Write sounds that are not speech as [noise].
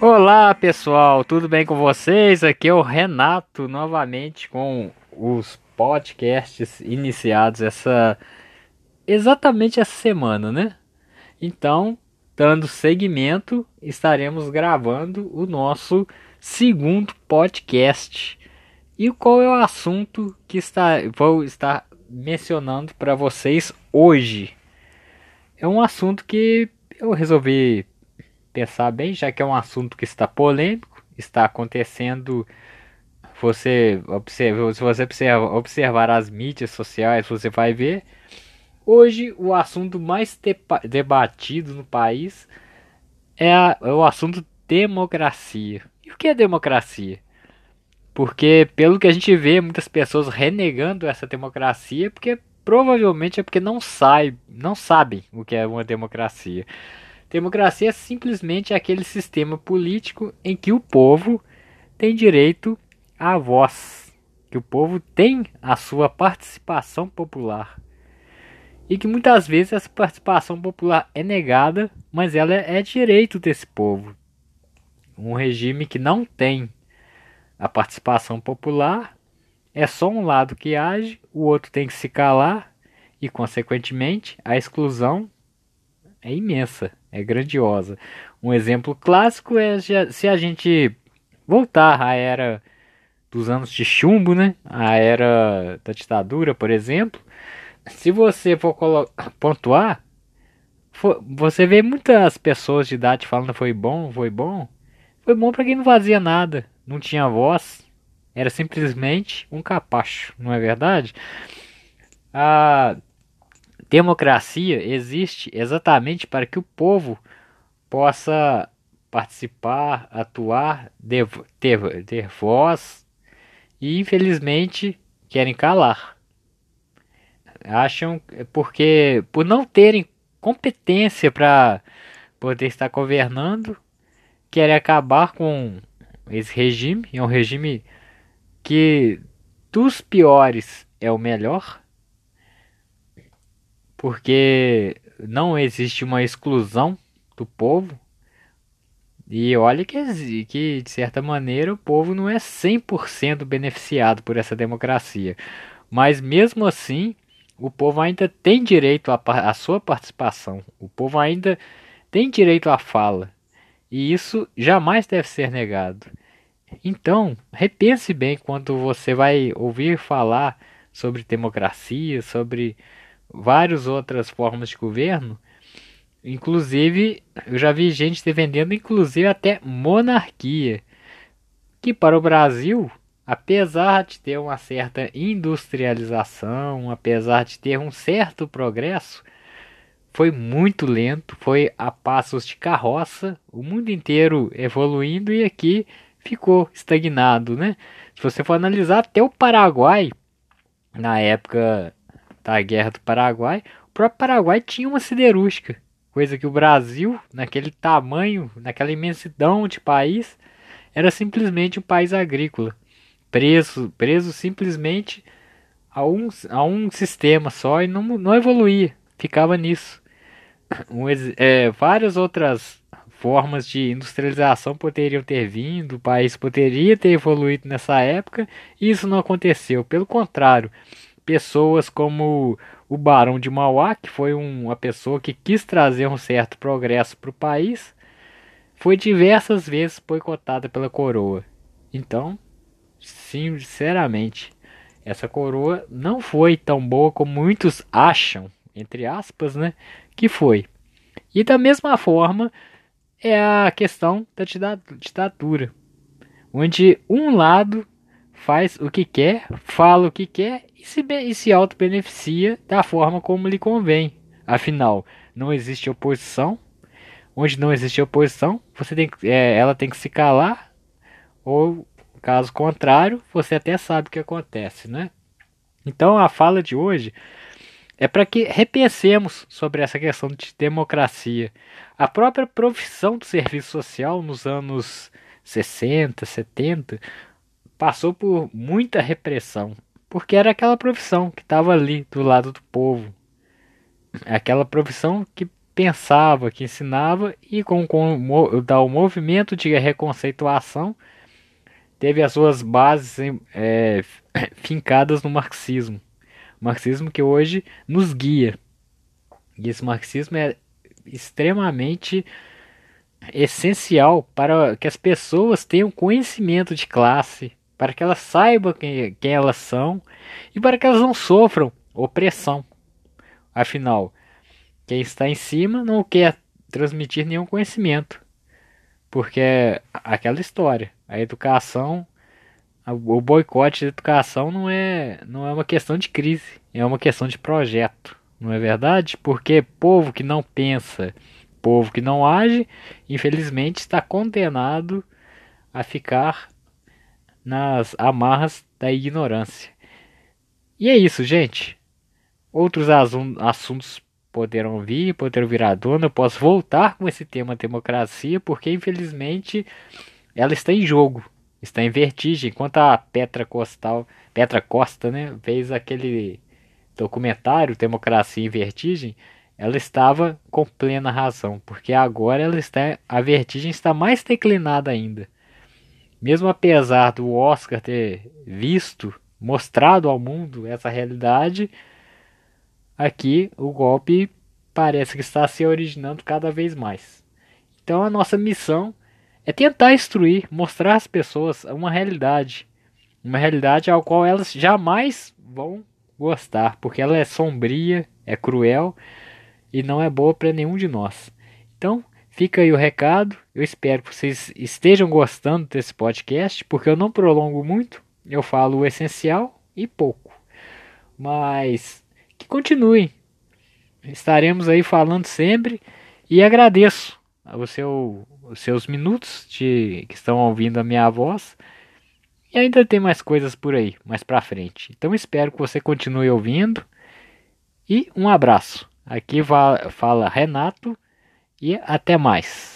Olá pessoal, tudo bem com vocês? Aqui é o Renato novamente com os podcasts iniciados essa exatamente essa semana, né? Então, dando seguimento, estaremos gravando o nosso segundo podcast. E qual é o assunto que está, vou estar mencionando para vocês hoje? É um assunto que eu resolvi pensar bem, já que é um assunto que está polêmico, está acontecendo. Você observa, se você observa, observar as mídias sociais, você vai ver. Hoje, o assunto mais debatido no país é, a, é o assunto democracia. E o que é democracia? Porque, pelo que a gente vê, muitas pessoas renegando essa democracia, porque provavelmente é porque não, sai, não sabem o que é uma democracia. Democracia é simplesmente aquele sistema político em que o povo tem direito à voz, que o povo tem a sua participação popular. E que muitas vezes essa participação popular é negada, mas ela é direito desse povo. Um regime que não tem a participação popular é só um lado que age, o outro tem que se calar e, consequentemente, a exclusão é imensa é grandiosa. Um exemplo clássico é se a gente voltar à era dos anos de chumbo, né? A era da ditadura, por exemplo. Se você for pontuar, for, você vê muitas pessoas de idade falando foi bom, foi bom. Foi bom para quem não fazia nada, não tinha voz, era simplesmente um capacho, não é verdade? A democracia existe exatamente para que o povo possa participar, atuar, ter, ter voz e infelizmente querem calar. Acham porque por não terem competência para poder estar governando, querem acabar com esse regime. É um regime que dos piores é o melhor porque não existe uma exclusão do povo. E olha que, que, de certa maneira, o povo não é 100% beneficiado por essa democracia. Mas mesmo assim, o povo ainda tem direito à sua participação. O povo ainda tem direito à fala. E isso jamais deve ser negado. Então, repense bem quando você vai ouvir falar sobre democracia, sobre várias outras formas de governo. Inclusive, eu já vi gente defendendo, inclusive até monarquia, que para o Brasil, apesar de ter uma certa industrialização, apesar de ter um certo progresso, foi muito lento, foi a passos de carroça, o mundo inteiro evoluindo e aqui ficou estagnado, né? Se você for analisar até o Paraguai, na época da Guerra do Paraguai, o próprio Paraguai tinha uma siderúrgica, coisa que o Brasil, naquele tamanho, naquela imensidão de país, era simplesmente um país agrícola, preso, preso simplesmente a um, a um sistema só e não, não evoluía, ficava nisso. Um, é, várias outras formas de industrialização poderiam ter vindo, o país poderia ter evoluído nessa época, e isso não aconteceu. Pelo contrário, pessoas como o Barão de Mauá, que foi uma pessoa que quis trazer um certo progresso para o país, foi diversas vezes boicotada pela coroa. Então, sinceramente, essa coroa não foi tão boa como muitos acham, entre aspas, né, que foi. E da mesma forma é a questão da ditadura, onde um lado faz o que quer, fala o que quer e se, e se auto-beneficia da forma como lhe convém. Afinal, não existe oposição. Onde não existe oposição, você tem, é, ela tem que se calar, ou caso contrário, você até sabe o que acontece, né? Então a fala de hoje é para que repensemos sobre essa questão de democracia. A própria profissão do serviço social nos anos 60, 70 passou por muita repressão, porque era aquela profissão que estava ali do lado do povo. Aquela profissão que pensava, que ensinava, e com, com o movimento de reconceituação teve as suas bases é, [coughs] fincadas no marxismo. Marxismo que hoje nos guia. E esse marxismo é extremamente essencial para que as pessoas tenham conhecimento de classe, para que elas saibam quem, quem elas são e para que elas não sofram opressão. Afinal, quem está em cima não quer transmitir nenhum conhecimento, porque é aquela história, a educação, o boicote da educação não é, não é uma questão de crise, é uma questão de projeto, não é verdade? Porque povo que não pensa, povo que não age, infelizmente está condenado a ficar nas amarras da ignorância. E é isso, gente. Outros assuntos poderão vir, poderão vir à. Eu posso voltar com esse tema democracia, porque infelizmente ela está em jogo, está em vertigem. Enquanto a Petra Costal, Petra Costa, né, fez aquele documentário Democracia em Vertigem, ela estava com plena razão, porque agora ela está, a vertigem está mais declinada ainda. Mesmo apesar do Oscar ter visto, mostrado ao mundo essa realidade, aqui o golpe parece que está se originando cada vez mais. Então a nossa missão é tentar instruir, mostrar às pessoas uma realidade, uma realidade ao qual elas jamais vão gostar, porque ela é sombria, é cruel e não é boa para nenhum de nós. Então, fica aí o recado. Eu espero que vocês estejam gostando desse podcast, porque eu não prolongo muito, eu falo o essencial e pouco. Mas que continuem. Estaremos aí falando sempre e agradeço o seu, os seus minutos de, que estão ouvindo a minha voz. E ainda tem mais coisas por aí, mais pra frente. Então espero que você continue ouvindo. E um abraço. Aqui fala Renato e até mais.